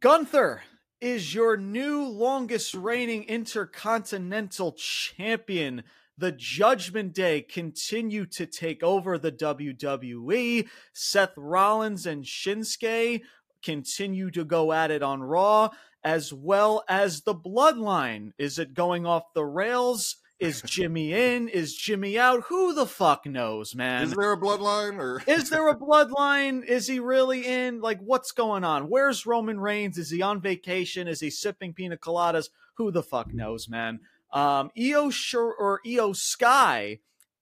Gunther is your new longest reigning intercontinental champion. The Judgment Day continue to take over the WWE. Seth Rollins and Shinsuke continue to go at it on Raw, as well as the Bloodline. Is it going off the rails? Is Jimmy in? Is Jimmy out? Who the fuck knows, man? Is there a bloodline or is there a bloodline? Is he really in? Like, what's going on? Where's Roman Reigns? Is he on vacation? Is he sipping pina coladas? Who the fuck knows, man? Um, Io Shur- or Iyo Sky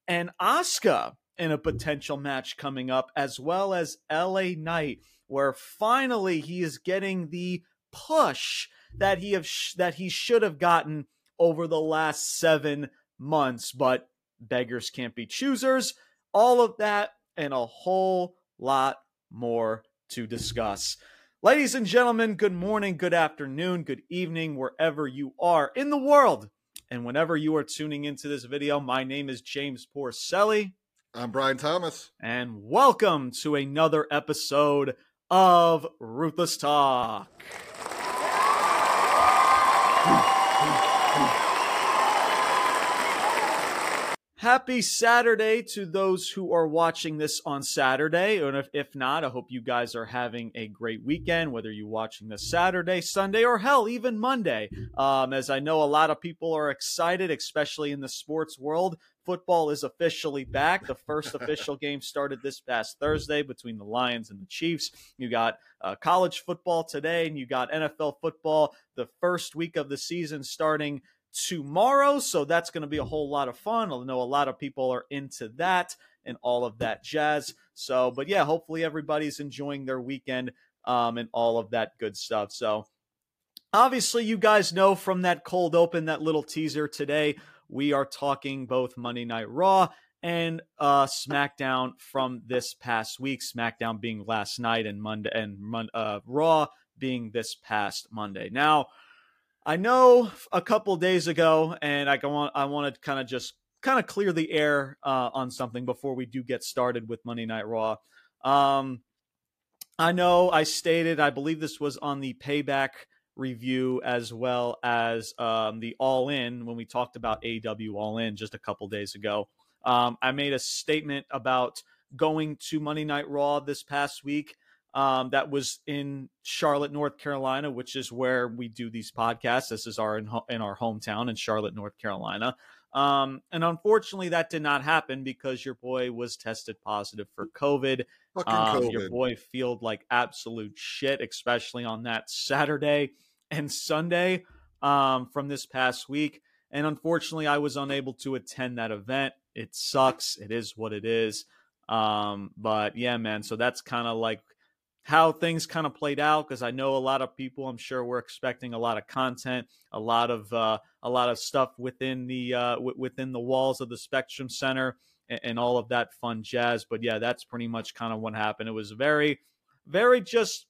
and Asuka in a potential match coming up, as well as LA Knight, where finally he is getting the push that he have sh- that he should have gotten over the last seven months. But beggars can't be choosers. All of that and a whole lot more to discuss. Ladies and gentlemen, good morning, good afternoon, good evening, wherever you are in the world. And whenever you are tuning into this video, my name is James Porcelli. I'm Brian Thomas. And welcome to another episode of Ruthless Talk. Happy Saturday to those who are watching this on Saturday. And if, if not, I hope you guys are having a great weekend, whether you're watching this Saturday, Sunday, or hell, even Monday. Um, as I know a lot of people are excited, especially in the sports world. Football is officially back. The first official game started this past Thursday between the Lions and the Chiefs. You got uh, college football today, and you got NFL football the first week of the season starting tomorrow. So that's going to be a whole lot of fun. I know a lot of people are into that and all of that jazz. So, but yeah, hopefully everybody's enjoying their weekend um, and all of that good stuff. So, obviously, you guys know from that cold open, that little teaser today, we are talking both Monday Night Raw and uh, SmackDown from this past week. SmackDown being last night and Monday and uh, Raw being this past Monday. Now, I know a couple days ago, and I want I want to kind of just kind of clear the air uh, on something before we do get started with Monday Night Raw. Um, I know I stated, I believe this was on the Payback review as well as um, the All In when we talked about AEW All In just a couple days ago. Um, I made a statement about going to Monday Night Raw this past week um, that was in Charlotte, North Carolina, which is where we do these podcasts. This is our in, in our hometown in Charlotte, North Carolina. Um, and unfortunately, that did not happen because your boy was tested positive for COVID. Um, COVID. Your boy felt like absolute shit, especially on that Saturday and Sunday um, from this past week. And unfortunately, I was unable to attend that event. It sucks. It is what it is. Um, but yeah, man. So that's kind of like how things kind of played out because I know a lot of people. I'm sure we're expecting a lot of content, a lot of uh, a lot of stuff within the uh, w- within the walls of the Spectrum Center and, and, all of that fun jazz. But yeah, that's pretty much kind of what happened. It was very, very just.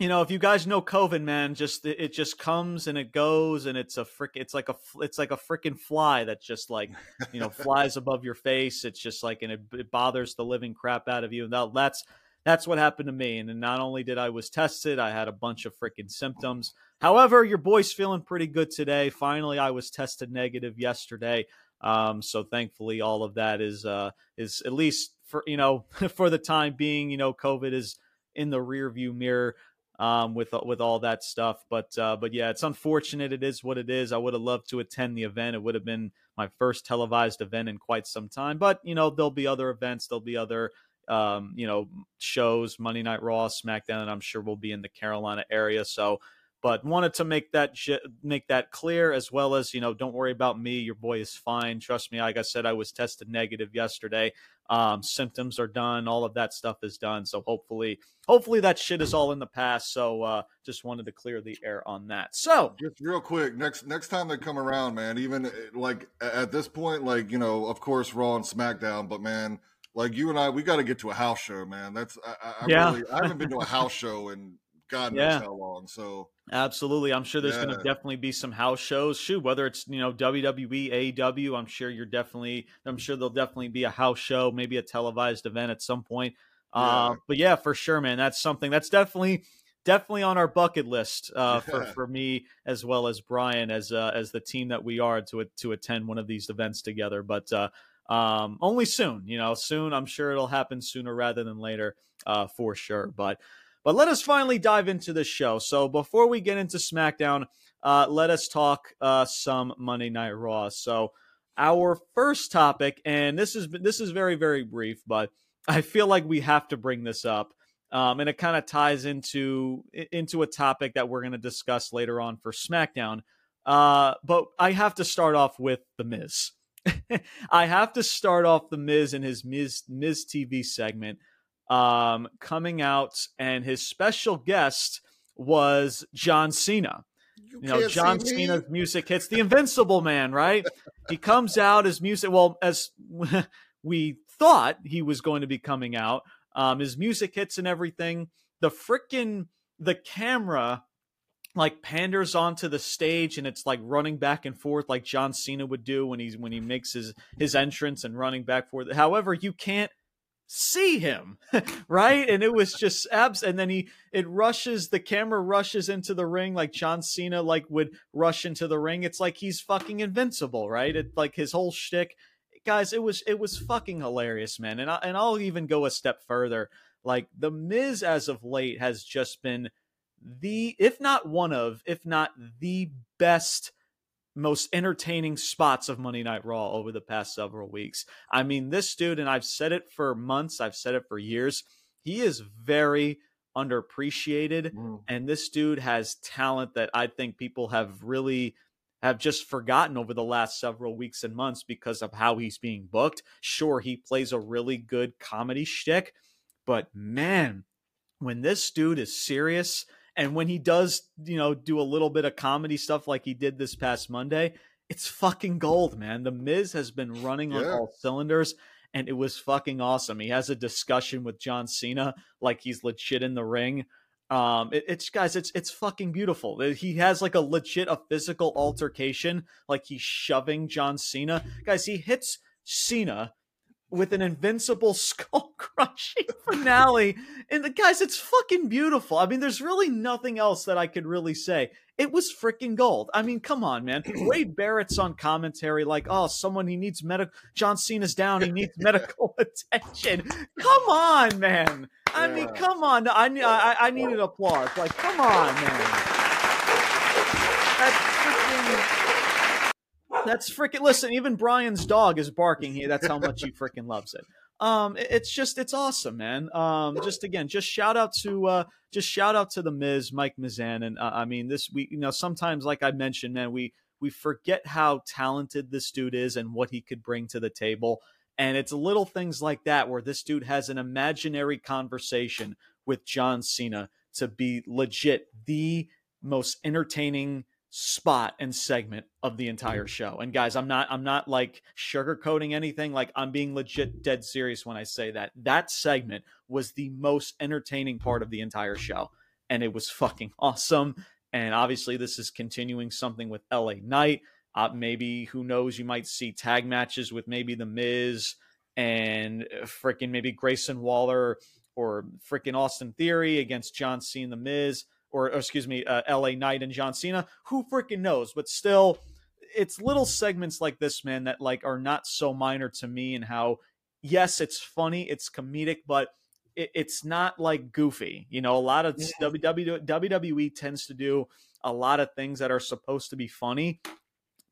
You know, if you guys know COVID, man, just it, it just comes and it goes, and it's a frick. It's like a it's like a freaking fly that just like you know flies above your face. It's just like and it, it bothers the living crap out of you. And that, that's that's what happened to me. And not only did I was tested, I had a bunch of freaking symptoms. However, your boy's feeling pretty good today. Finally, I was tested negative yesterday. Um, so thankfully, all of that is uh, is at least for you know for the time being. You know, COVID is in the rear view mirror um, with with all that stuff. But uh, but yeah, it's unfortunate. It is what it is. I would have loved to attend the event. It would have been my first televised event in quite some time. But you know, there'll be other events. There'll be other um, you know, shows, Monday Night Raw, SmackDown, and I'm sure we'll be in the Carolina area. So, but wanted to make that make that clear as well as you know, don't worry about me. Your boy is fine. Trust me. Like I said, I was tested negative yesterday. Um, symptoms are done. All of that stuff is done. So hopefully, hopefully that shit is all in the past. So uh, just wanted to clear the air on that. So just real quick, next next time they come around, man. Even eh, like at this point, like you know, of course, Raw and SmackDown, but man like you and I, we got to get to a house show, man. That's I, I yeah. Really, I haven't been to a house show in God knows yeah. how long. So absolutely, I'm sure there's yeah. going to definitely be some house shows. Shoot, whether it's you know WWE, AEW, I'm sure you're definitely. I'm sure there'll definitely be a house show, maybe a televised event at some point. Yeah. Uh, but yeah, for sure, man. That's something that's definitely definitely on our bucket list uh, for for me as well as Brian as uh, as the team that we are to to attend one of these events together. But uh, um, only soon, you know, soon. I'm sure it'll happen sooner rather than later, uh, for sure. But but let us finally dive into the show. So before we get into SmackDown, uh, let us talk uh, some Monday Night Raw. So our first topic, and this is this is very very brief, but I feel like we have to bring this up, um, and it kind of ties into into a topic that we're going to discuss later on for SmackDown. Uh, but I have to start off with the Miz. I have to start off the Miz and his Miz Miz TV segment um, coming out, and his special guest was John Cena. You, you know, John Cena's music hits the Invincible Man, right? he comes out as music. Well, as we thought he was going to be coming out, um, his music hits and everything. The freaking the camera like panders onto the stage and it's like running back and forth like John Cena would do when he's when he makes his his entrance and running back forth. However, you can't see him right? And it was just abs and then he it rushes the camera rushes into the ring like john cena like would rush into the ring. It's like he's fucking invincible right? It like his whole shtick guys it was it was fucking hilarious man. And, I, and i'll even go a step further. Like the miz as of late has just been the if not one of if not the best most entertaining spots of Monday Night Raw over the past several weeks. I mean, this dude, and I've said it for months, I've said it for years, he is very underappreciated. Mm. And this dude has talent that I think people have really have just forgotten over the last several weeks and months because of how he's being booked. Sure, he plays a really good comedy shtick, but man, when this dude is serious and when he does, you know, do a little bit of comedy stuff like he did this past Monday, it's fucking gold, man. The Miz has been running yeah. on all cylinders and it was fucking awesome. He has a discussion with John Cena like he's legit in the ring. Um, it, it's guys, it's it's fucking beautiful. He has like a legit a physical altercation, like he's shoving John Cena. Guys, he hits Cena with an invincible skull crushing finale. And the guys, it's fucking beautiful. I mean, there's really nothing else that I could really say. It was freaking gold. I mean, come on, man. Wade Barrett's on commentary like, oh, someone he needs medical. John Cena's down. He needs medical attention. Come on, man. I yeah. mean, come on. I, I, I need an applause. Like, come on, man. That's that's freaking. Listen, even Brian's dog is barking here. That's how much he freaking loves it. Um, it's just it's awesome, man. Um, just again, just shout out to uh, just shout out to the Miz, Mike Mizan, and uh, I mean this we you know sometimes like I mentioned, man, we we forget how talented this dude is and what he could bring to the table. And it's little things like that where this dude has an imaginary conversation with John Cena to be legit the most entertaining spot and segment of the entire show. And guys, I'm not I'm not like sugarcoating anything. Like I'm being legit dead serious when I say that. That segment was the most entertaining part of the entire show. And it was fucking awesome. And obviously this is continuing something with LA Knight. Uh, maybe who knows, you might see tag matches with maybe the Miz and freaking maybe Grayson Waller or freaking Austin Theory against John Cena the Miz or, or excuse me, uh, LA Knight and John Cena. Who freaking knows? But still, it's little segments like this, man, that like are not so minor to me and how, yes, it's funny, it's comedic, but it, it's not like goofy. You know, a lot of yeah. WWE, tends to do a lot of things that are supposed to be funny,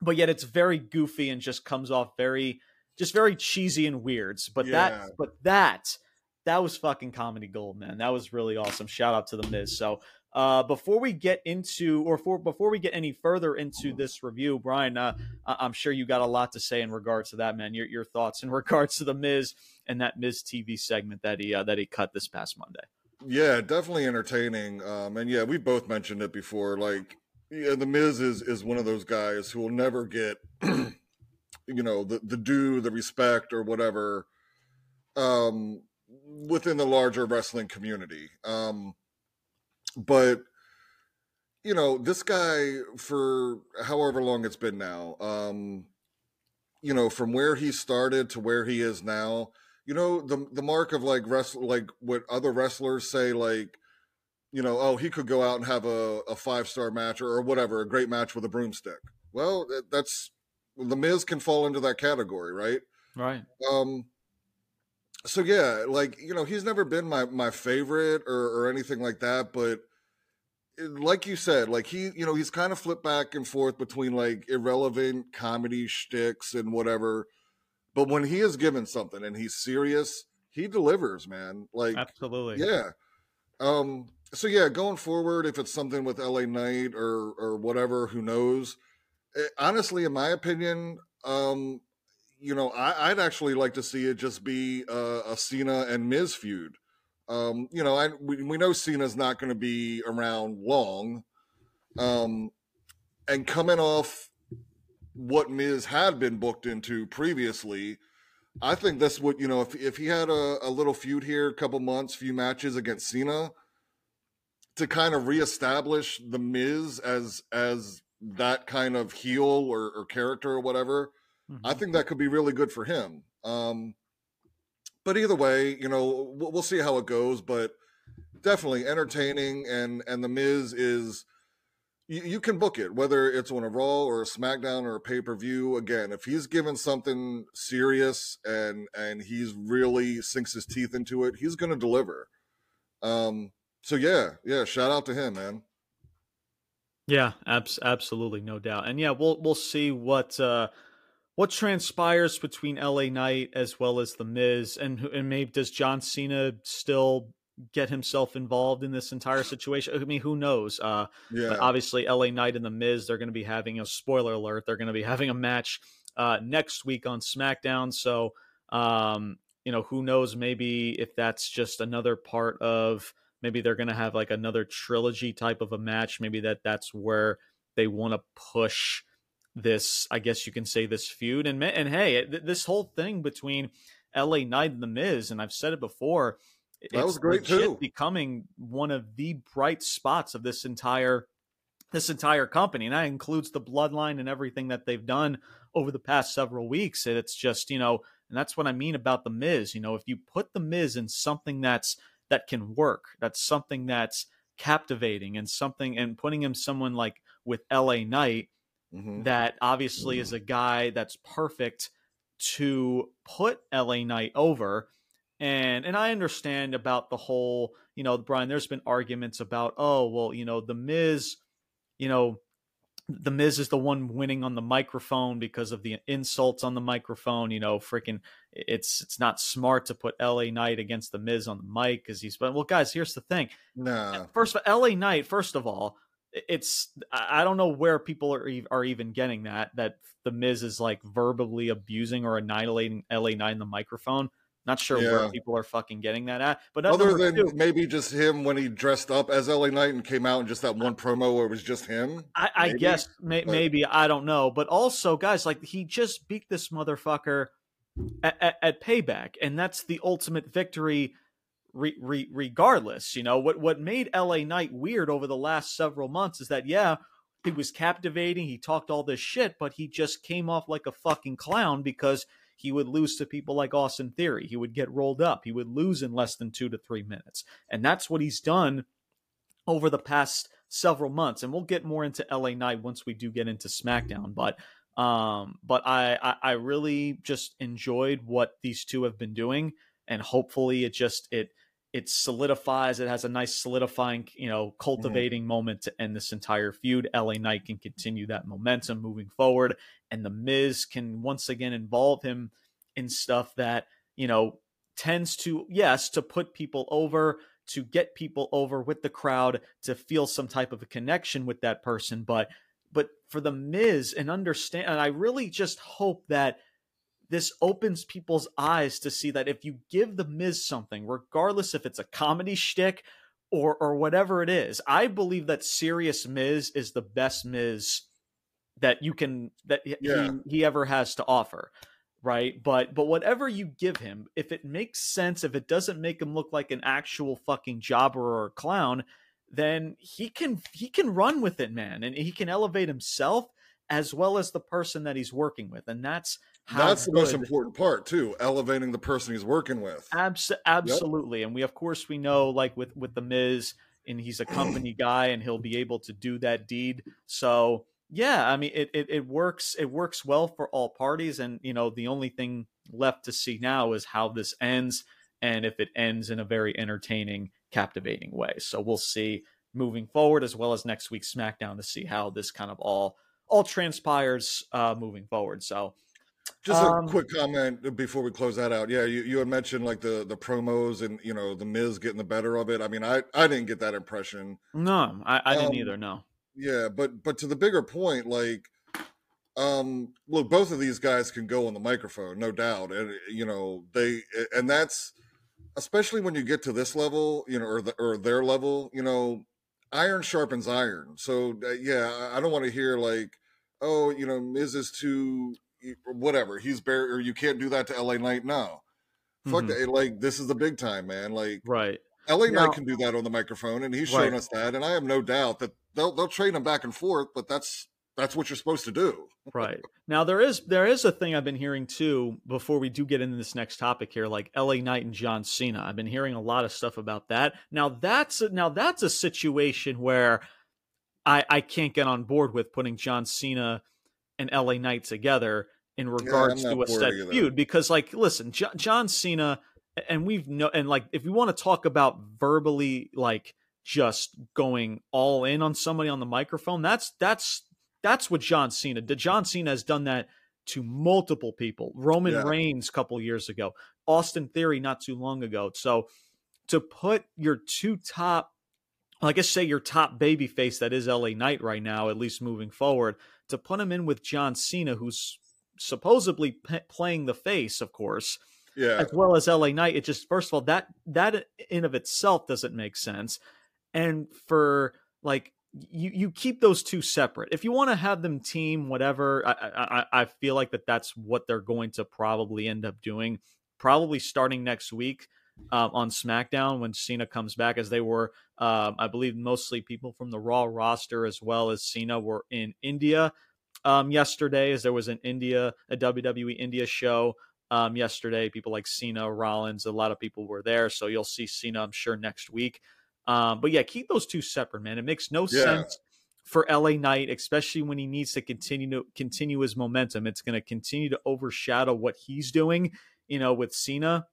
but yet it's very goofy and just comes off very, just very cheesy and weirds. But yeah. that, but that, that was fucking comedy gold, man. That was really awesome. Shout out to the Miz. So uh, before we get into, or for before we get any further into this review, Brian, uh, I'm sure you got a lot to say in regards to that, man. Your your thoughts in regards to the Miz and that Miz TV segment that he uh, that he cut this past Monday. Yeah, definitely entertaining. Um, and yeah, we both mentioned it before. Like, yeah, the Miz is is one of those guys who will never get, you know, the the due, the respect, or whatever, um, within the larger wrestling community. Um but you know this guy for however long it's been now um you know from where he started to where he is now you know the the mark of like wrestle like what other wrestlers say like you know, oh, he could go out and have a, a five star match or, or whatever, a great match with a broomstick. Well, that's the Miz can fall into that category, right? Right. Um. So yeah, like you know, he's never been my my favorite or or anything like that, but eh, like you said, like he, you know, he's kind of flipped back and forth between like irrelevant comedy shticks and whatever. But when he is given something and he's serious, he delivers, man. Like absolutely, yeah. Um. So yeah, going forward, if it's something with LA Knight or or whatever, who knows? It, eh, honestly, in my opinion, um, you know, I, would actually like to see it just be a, a Cena and Miz feud. Um, you know, I we, we know Cena's not going to be around long, um, and coming off what Miz had been booked into previously, I think this would you know if if he had a, a little feud here, a couple months, few matches against Cena, to kind of reestablish the Miz as as that kind of heel or, or character or whatever. Mm-hmm. I think that could be really good for him. Um, but either way, you know, we'll, we'll see how it goes. But definitely entertaining, and and the Miz is you, you, can book it whether it's on a Raw or a SmackDown or a pay per view. Again, if he's given something serious and and he's really sinks his teeth into it, he's going to deliver. Um. So yeah, yeah. Shout out to him, man. Yeah, abs- absolutely, no doubt. And yeah, we'll we'll see what uh what transpires between LA Knight as well as the Miz, and and maybe does John Cena still get himself involved in this entire situation? I mean, who knows? Uh, yeah. obviously, LA Knight and the Miz, they're going to be having a spoiler alert. They're going to be having a match uh, next week on SmackDown. So, um, you know, who knows? Maybe if that's just another part of maybe they're going to have like another trilogy type of a match. Maybe that that's where they want to push this i guess you can say this feud. And and hey this whole thing between la knight and the miz and i've said it before that was great too. becoming one of the bright spots of this entire this entire company. And that includes the bloodline and everything that they've done over the past several weeks. And it's just you know and that's what i mean about the miz. You know if you put the miz in something that's that can work that's something that's captivating and something and putting him someone like with la knight mm-hmm. that obviously mm-hmm. is a guy that's perfect to put LA Knight over. And and I understand about the whole, you know, Brian, there's been arguments about, oh, well, you know, the Miz, you know, the Miz is the one winning on the microphone because of the insults on the microphone. You know, freaking, it's it's not smart to put LA Knight against the Miz on the mic because he's. But well, guys, here's the thing. No. First of all, LA Knight. First of all, it's I don't know where people are are even getting that that the Miz is like verbally abusing or annihilating LA Knight in the microphone. Not sure yeah. where people are fucking getting that at. But other than two. maybe just him when he dressed up as LA Knight and came out and just that one promo where it was just him. I, I guess may, maybe I don't know. But also, guys, like he just beat this motherfucker at, at, at payback, and that's the ultimate victory re, re, regardless. You know what what made LA Knight weird over the last several months is that yeah, he was captivating, he talked all this shit, but he just came off like a fucking clown because he would lose to people like Austin Theory. He would get rolled up. He would lose in less than 2 to 3 minutes. And that's what he's done over the past several months. And we'll get more into LA Knight once we do get into SmackDown, but um but I, I I really just enjoyed what these two have been doing and hopefully it just it it solidifies it has a nice solidifying you know mm-hmm. cultivating mm-hmm. moment to end this entire feud la knight can continue that momentum moving forward and the miz can once again involve him in stuff that you know tends to yes to put people over to get people over with the crowd to feel some type of a connection with that person but but for the miz and understand and i really just hope that this opens people's eyes to see that if you give the Miz something, regardless if it's a comedy shtick or or whatever it is, I believe that serious Miz is the best Miz that you can that yeah. he, he ever has to offer right but but whatever you give him if it makes sense if it doesn't make him look like an actual fucking jobber or a clown then he can he can run with it man and he can elevate himself as well as the person that he's working with and that's that's the most important part too, elevating the person he's working with. Abs- absolutely. Yep. And we of course we know like with with the Miz, and he's a company guy, and he'll be able to do that deed. So yeah, I mean, it, it it works. It works well for all parties, and you know, the only thing left to see now is how this ends, and if it ends in a very entertaining, captivating way. So we'll see moving forward, as well as next week's SmackDown, to see how this kind of all all transpires uh, moving forward. So just a um, quick comment before we close that out. Yeah, you, you had mentioned like the the promos and you know the Miz getting the better of it. I mean, I I didn't get that impression. No, I, I didn't um, either. No. Yeah, but but to the bigger point, like, um, look, both of these guys can go on the microphone, no doubt, and you know they and that's especially when you get to this level, you know, or the, or their level, you know, iron sharpens iron. So uh, yeah, I don't want to hear like, oh, you know, Miz is too whatever. He's bare or you can't do that to LA Knight. No, fuck mm-hmm. that. Like this is the big time, man. Like right. LA now, Knight can do that on the microphone, and he's shown right. us that. And I have no doubt that they'll they'll train him back and forth, but that's that's what you're supposed to do. right. Now there is there is a thing I've been hearing too before we do get into this next topic here like LA Knight and John Cena. I've been hearing a lot of stuff about that. Now that's a, now that's a situation where I I can't get on board with putting John Cena and LA Knight together in regards yeah, to a set feud because like listen, J- John Cena and we've no and like if you want to talk about verbally like just going all in on somebody on the microphone, that's that's that's what John Cena did. John Cena has done that to multiple people. Roman yeah. Reigns a couple years ago, Austin Theory not too long ago. So to put your two top, I guess say your top baby face that is LA Knight right now, at least moving forward, to put him in with John Cena, who's supposedly p- playing the face, of course, yeah, as well as LA Knight. It just first of all that that in of itself doesn't make sense, and for like you you keep those two separate. If you want to have them team, whatever, I, I I feel like that that's what they're going to probably end up doing. Probably starting next week um, on SmackDown when Cena comes back, as they were, um, I believe, mostly people from the Raw roster as well as Cena were in India um, yesterday, as there was an India a WWE India show. Um, yesterday, people like Cena, Rollins, a lot of people were there. So you'll see Cena, I'm sure, next week. Um, but yeah, keep those two separate, man. It makes no yeah. sense for LA Knight, especially when he needs to continue to continue his momentum. It's going to continue to overshadow what he's doing, you know, with Cena.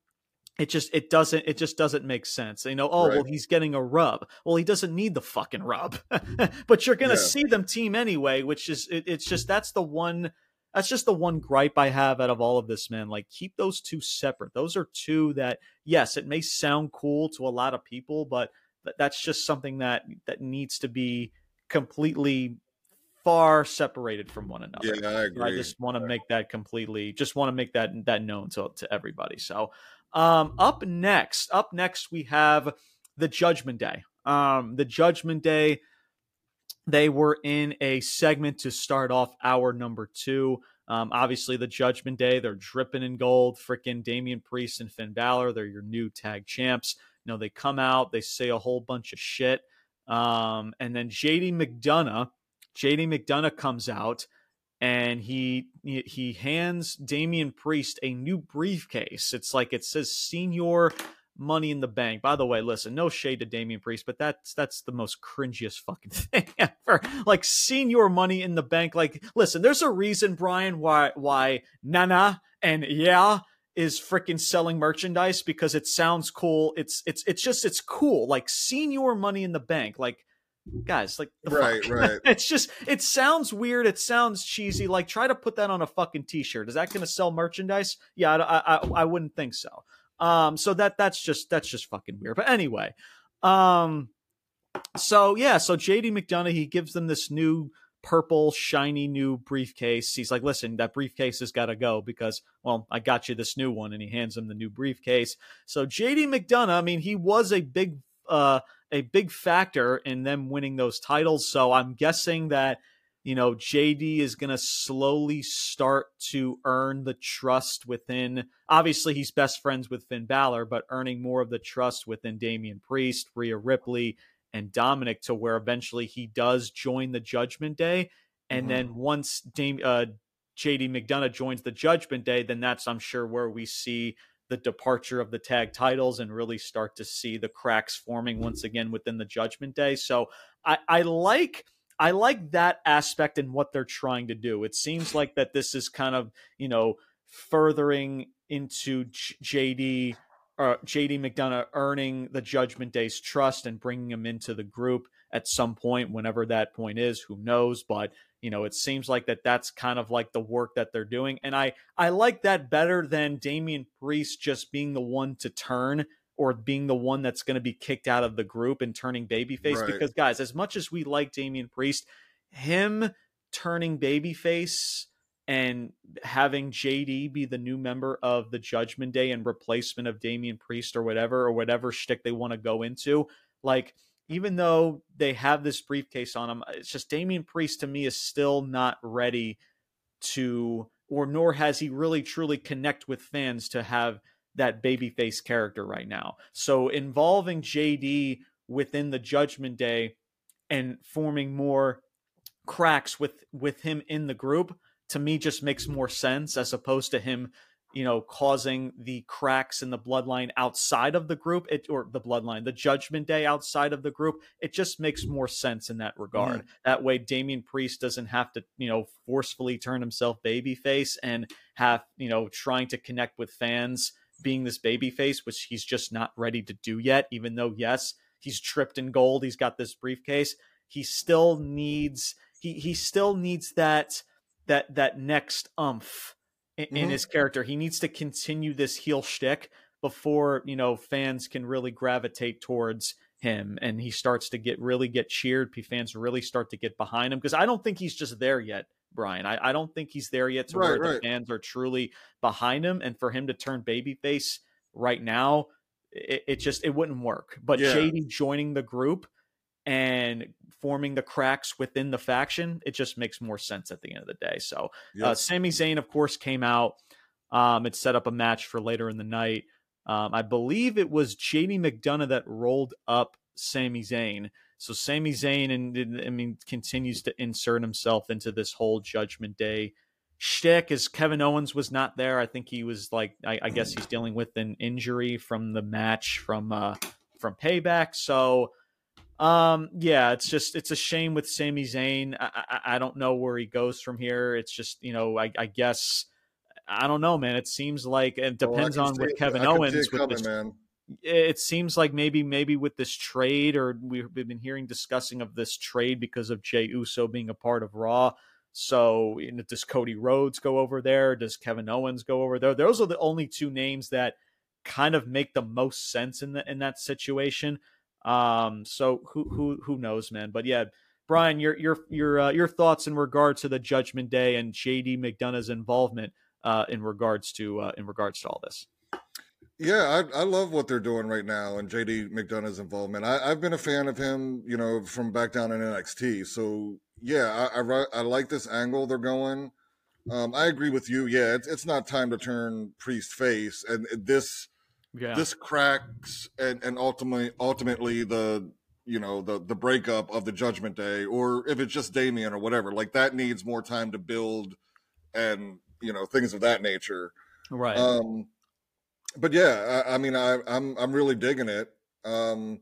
It just it doesn't it just doesn't make sense. You know, oh right. well he's getting a rub. Well, he doesn't need the fucking rub. but you're going to yeah. see them team anyway, which is it, it's just that's the one that's just the one gripe I have out of all of this, man. Like, keep those two separate. Those are two that, yes, it may sound cool to a lot of people, but that's just something that that needs to be completely far separated from one another. Yeah, I agree. I just want to make that completely just want to make that that known to to everybody. So, um up next, up next we have the Judgment Day. Um the Judgment Day they were in a segment to start off hour number 2. Um, obviously, the Judgment Day, they're dripping in gold. Freaking Damian Priest and Finn Balor, they're your new tag champs. You know, they come out, they say a whole bunch of shit. Um, and then JD McDonagh, JD McDonagh comes out and he he hands Damian Priest a new briefcase. It's like it says senior money in the bank. By the way, listen, no shade to Damian Priest, but that's that's the most cringiest fucking thing ever. Like senior money in the bank. Like, listen, there's a reason, Brian, why why Nana and yeah is freaking selling merchandise because it sounds cool. It's it's it's just it's cool. Like senior money in the bank. Like guys, like right, fuck? right. it's just it sounds weird. It sounds cheesy. Like try to put that on a fucking t-shirt. Is that going to sell merchandise? Yeah, I, I I wouldn't think so. Um, so that that's just that's just fucking weird. But anyway, um, so yeah, so JD McDonagh he gives them this new purple shiny new briefcase. He's like, "Listen, that briefcase has got to go because, well, I got you this new one." And he hands him the new briefcase. So JD McDonagh, I mean, he was a big uh a big factor in them winning those titles. So I'm guessing that you know JD is going to slowly start to earn the trust within. Obviously, he's best friends with Finn Balor, but earning more of the trust within Damian Priest, Rhea Ripley, and Dominic to where eventually he does join the Judgment Day. And mm-hmm. then once Dame, uh, JD McDonagh joins the Judgment Day, then that's, I'm sure, where we see the departure of the tag titles and really start to see the cracks forming once again within the Judgment Day. So I, I like. I like that aspect and what they're trying to do. It seems like that this is kind of, you know, furthering into JD uh, JD McDonagh earning the Judgment Day's trust and bringing him into the group at some point, whenever that point is, who knows? But you know, it seems like that that's kind of like the work that they're doing, and I I like that better than Damian Priest just being the one to turn or being the one that's going to be kicked out of the group and turning babyface. Right. Because guys, as much as we like Damian Priest, him turning babyface and having JD be the new member of the Judgment Day and replacement of Damian Priest or whatever or whatever shtick they want to go into, like even though they have this briefcase on him, it's just Damian Priest to me is still not ready to, or nor has he really truly connect with fans to have that babyface character right now. So involving JD within the Judgment Day and forming more cracks with with him in the group to me just makes more sense as opposed to him you know, causing the cracks in the bloodline outside of the group, it or the bloodline, the judgment day outside of the group, it just makes more sense in that regard. Mm. That way Damian Priest doesn't have to, you know, forcefully turn himself babyface and have, you know, trying to connect with fans being this babyface, which he's just not ready to do yet, even though yes, he's tripped in gold, he's got this briefcase. He still needs he he still needs that that that next umph in, mm-hmm. in his character. He needs to continue this heel shtick before you know fans can really gravitate towards him and he starts to get really get cheered p fans really start to get behind him because i don't think he's just there yet brian i, I don't think he's there yet to right, where right. the fans are truly behind him and for him to turn babyface right now it, it just it wouldn't work but yeah. jd joining the group and forming the cracks within the faction, it just makes more sense at the end of the day. So, yep. uh, Sami Zayn, of course, came out. Um, it set up a match for later in the night. Um, I believe it was JD McDonagh that rolled up Sami Zayn. So Sami Zayn, and I mean, continues to insert himself into this whole Judgment Day shtick. As Kevin Owens was not there, I think he was like, I, I guess he's dealing with an injury from the match from uh, from Payback. So um, yeah, it's just it's a shame with Sami Zayn. I, I, I don't know where he goes from here. It's just you know I, I guess I don't know, man. It seems like it depends on with Kevin Owens. With coming, this, man. It seems like maybe maybe with this trade, or we've been hearing discussing of this trade because of Jey Uso being a part of Raw. So you know, does Cody Rhodes go over there? Does Kevin Owens go over there? Those are the only two names that kind of make the most sense in the in that situation. Um, so who who who knows, man? But yeah, Brian, your your your uh, your thoughts in regard to the Judgment Day and JD McDonagh's involvement uh, in regards to uh, in regards to all this. Yeah, I, I love what they're doing right now and JD McDonagh's involvement. I, have been a fan of him, you know, from back down in NXT. So yeah, I, I, I like this angle they're going. Um, I agree with you. Yeah, it's, it's not time to turn Priest face, and this yeah. this cracks and and ultimately ultimately the you know the the breakup of the judgment day or if it's just Damian or whatever like that needs more time to build and you know things of that nature. Right. Um but yeah I, I mean I I'm I'm really digging it. Um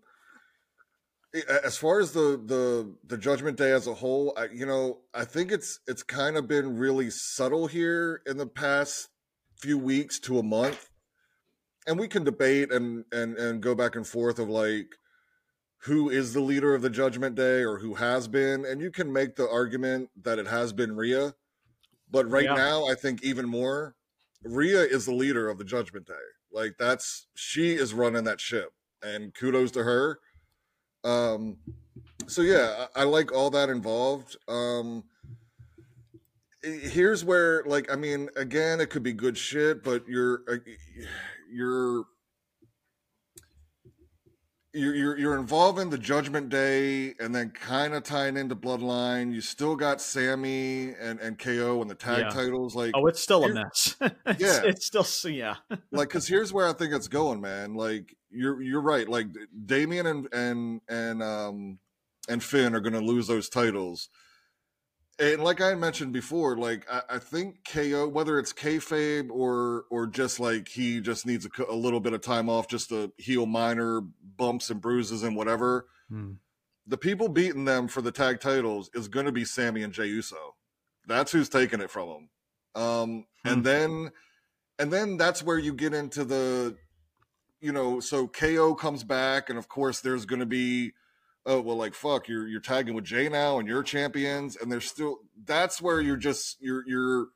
as far as the the the judgment day as a whole I, you know i think it's it's kind of been really subtle here in the past few weeks to a month and we can debate and and and go back and forth of like who is the leader of the judgment day or who has been and you can make the argument that it has been Rhea but right yeah. now I think even more Rhea is the leader of the judgment day. Like that's she is running that ship and kudos to her. Um so yeah I, I like all that involved. Um here's where like i mean again it could be good shit but you're uh, you're you're you're, you're involving the Judgment Day, and then kind of tying into Bloodline. You still got Sami and and KO and the tag yeah. titles. Like, oh, it's still a mess. it's, yeah, it's still yeah. like, because here's where I think it's going, man. Like, you're you're right. Like, Damian and and and um and Finn are going to lose those titles. And like I mentioned before, like I, I, think KO, whether it's kayfabe or or just like he just needs a, a, little bit of time off just to heal minor bumps and bruises and whatever. Hmm. The people beating them for the tag titles is going to be Sami and Jey Uso. That's who's taking it from them. Um, hmm. And then, and then that's where you get into the, you know, so KO comes back, and of course there's going to be oh well like fuck you're you're tagging with Jey now and you're champions. And there's still that's where you're just you're you're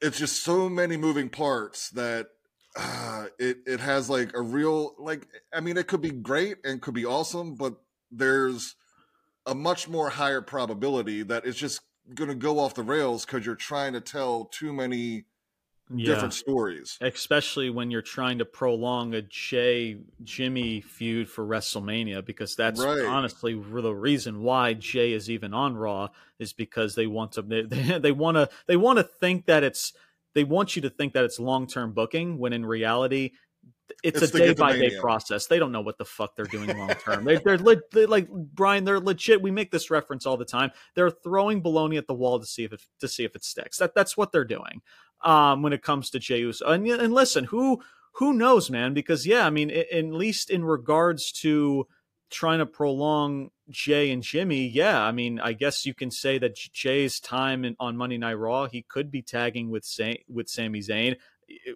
it's just so many moving parts that uh, it it has like a real like I mean it could be great and could be awesome but there's a much more higher probability that it's just going to go off the rails because you're trying to tell too many yeah. different stories. Especially when you're trying to prolong a Jey Jimmy feud for WrestleMania, because that's right. honestly the reason why Jey is even on Raw is because they want to they, they want to they want to think that it's they want you to think that it's long term booking when in reality it's, it's a day by day process. They don't know what the fuck they're doing long term. they, they're, they're, like Brian. They're legit. We make this reference all the time. They're throwing baloney at the wall to see if it to see if it sticks. That that's what they're doing um, when it comes to Jey Uso. And, and listen, who who knows, man? Because yeah, I mean, at least in regards to trying to prolong Jey and Jimmy, yeah, I mean, I guess you can say that Jey's time in, on Monday Night Raw, he could be tagging with Sa- with Sami Zayn,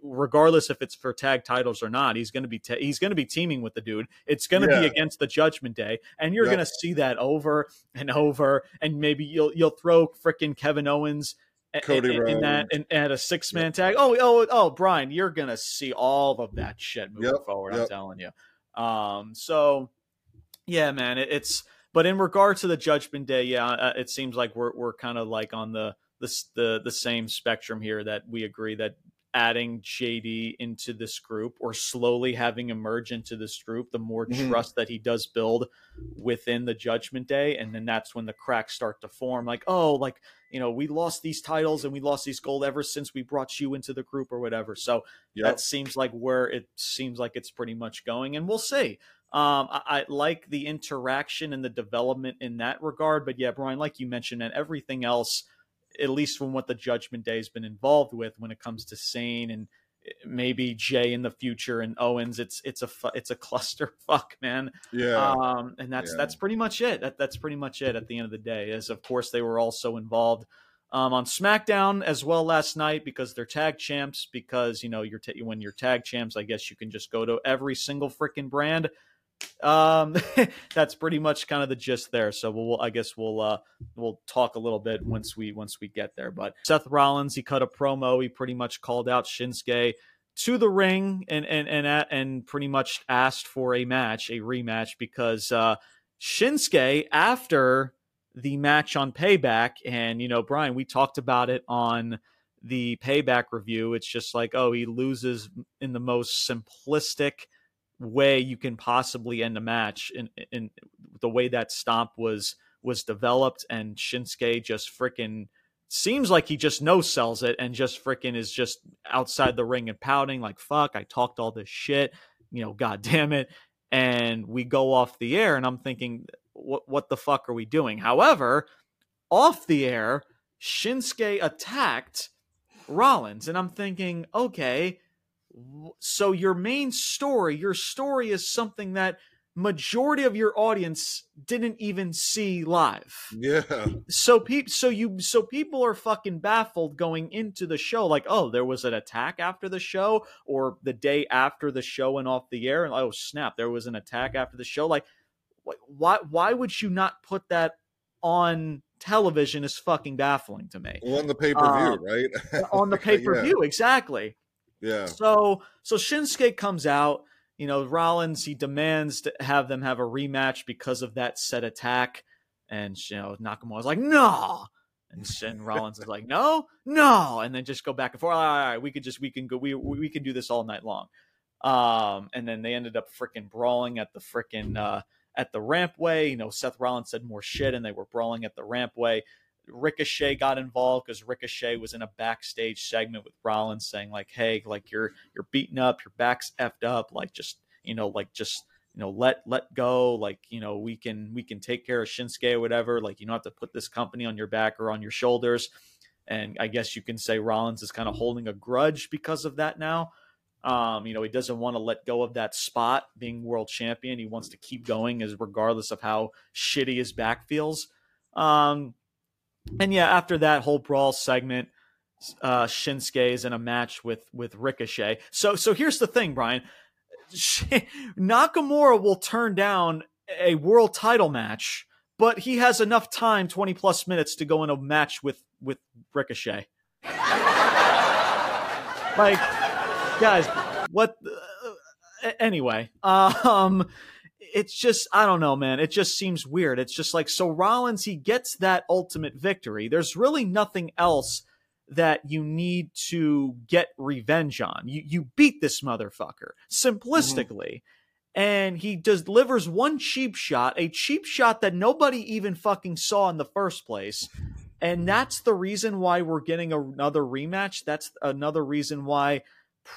regardless if it's for tag titles or not. He's going to be ta- he's going to be teaming with the dude. It's going to yeah. be against the Judgment Day, and you're going to see that over and over. And maybe you'll you'll throw freaking Kevin Owens Cody in, in that and at a six man yep. tag. Oh, oh, oh, Brian, you're gonna see all of that shit moving yep. forward. Yep. I'm telling you. Um, so yeah, man, it, it's. But in regard to the Judgment Day, yeah, uh, it seems like we're we're kind of like on the the the the same spectrum here that we agree that adding JD into this group or slowly having emerge into this group, the more mm-hmm. trust that he does build within the Judgment Day, and then that's when the cracks start to form. Like, oh, like you know, we lost these titles and we lost these gold ever since we brought you into the group or whatever. So yep. that seems like where it seems like it's pretty much going, and we'll see. Um, I, I, like the interaction and the development in that regard, but yeah, Brian, like you mentioned, and everything else at least from what the Judgment Day has been involved with when it comes to Zayn and eh, maybe Jey in the future and Owens. It's it's a it's a cluster fuck, man. Yeah. Um, and that's yeah. that's pretty much it. That, that's pretty much it at the end of the day. As of course they were also involved um, on SmackDown as well last night because they're tag champs. Because you know you're ta- when you're tag champs, I guess you can just go to every single freaking brand um that's pretty much kind of the gist there so we'll i guess we'll uh we'll talk a little bit once we once we get there but seth rollins he cut a promo he pretty much called out shinsuke to the ring and and and and pretty much asked for a match a rematch because uh shinsuke after the match on payback and you know brian we talked about it on the payback review it's just like oh he loses in the most simplistic way you can possibly end a match in, in the way that stomp was was developed and Shinsuke just freaking seems like he just no sells it and just freaking is just outside the ring and pouting like fuck I talked all this shit you know god damn it and we go off the air and I'm thinking what what the fuck are we doing? However off the air Shinsuke attacked Rollins and I'm thinking okay so your main story your story is something that majority of your audience didn't even see live. Yeah. So people so you so people are fucking baffled going into the show like oh there was an attack after the show or the day after the show and off the air and oh snap there was an attack after the show. Like why why would you not put that on television is fucking baffling to me. On the pay-per-view um, right? on the pay-per-view yeah. exactly yeah. So so Shinsuke comes out. You know, Rollins he demands to have them have a rematch because of that set attack, and you know Nakamura's like no, and, and Rollins is like no, no, and then just go back and forth. All right, all right, we could just we can go we we can do this all night long. Um, and then they ended up freaking brawling at the freaking uh at the rampway. You know, Seth Rollins said more shit, and they were brawling at the rampway. Ricochet got involved because Ricochet was in a backstage segment with Rollins saying like, "Hey, like you're you're beaten up, your back's effed up, like just you know, like just you know let let go like you know we can we can take care of Shinsuke or whatever like you don't have to put this company on your back or on your shoulders. And I guess you can say Rollins is kind of holding a grudge because of that now. Um, you know he doesn't want to let go of that spot being world champion. He wants to keep going as regardless of how shitty his back feels. Um, and yeah after that whole brawl segment uh, Shinsuke is in a match with with Ricochet so so here's the thing Brian Nakamura will turn down a world title match, but he has enough time, 20 plus minutes, to go in a match with with Ricochet. like, guys, what? Uh, anyway, um, it's just I don't know, man. It just seems weird. It's just like so Rollins he gets that ultimate victory. There's really nothing else that you need to get revenge on. You you beat this motherfucker simplistically. Mm-hmm. And he delivers one cheap shot, a cheap shot that nobody even fucking saw in the first place. And that's the reason why we're getting another rematch. That's another reason why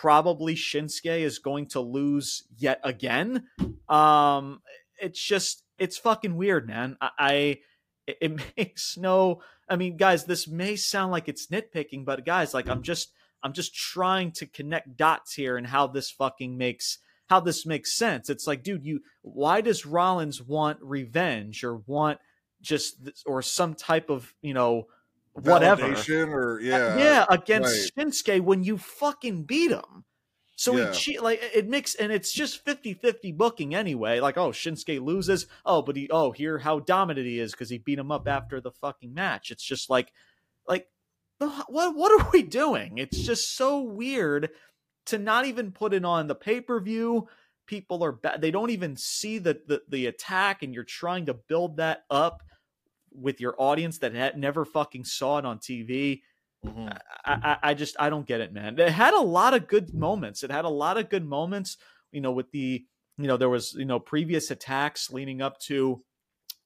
probably Shinsuke is going to lose yet again. Um, it's just it's fucking weird, man. I, I it makes no I mean, guys, this may sound like it's nitpicking, but guys, like I'm just I'm just trying to connect dots here and how this fucking makes how this makes sense. It's like, dude, you why does Rollins want revenge or want just or some type of, you know, whatever or uh, yeah. Yeah, against right. Shinsuke when you fucking beat him. So yeah. he like it makes and it's just 50-50 booking anyway. Like, oh, Shinsuke loses. Oh, but he oh, here how dominant he is because he beat him up after the fucking match. It's just like like what what are we doing? It's just so weird to not even put it on the pay-per-view. People are bad. They don't even see the, the the attack, and you're trying to build that up with your audience that had never fucking saw it on TV. Mm-hmm. I, I, just I don't get it, man. It had a lot of good moments. It had a lot of good moments. You know, with the you know there was you know previous attacks leading up to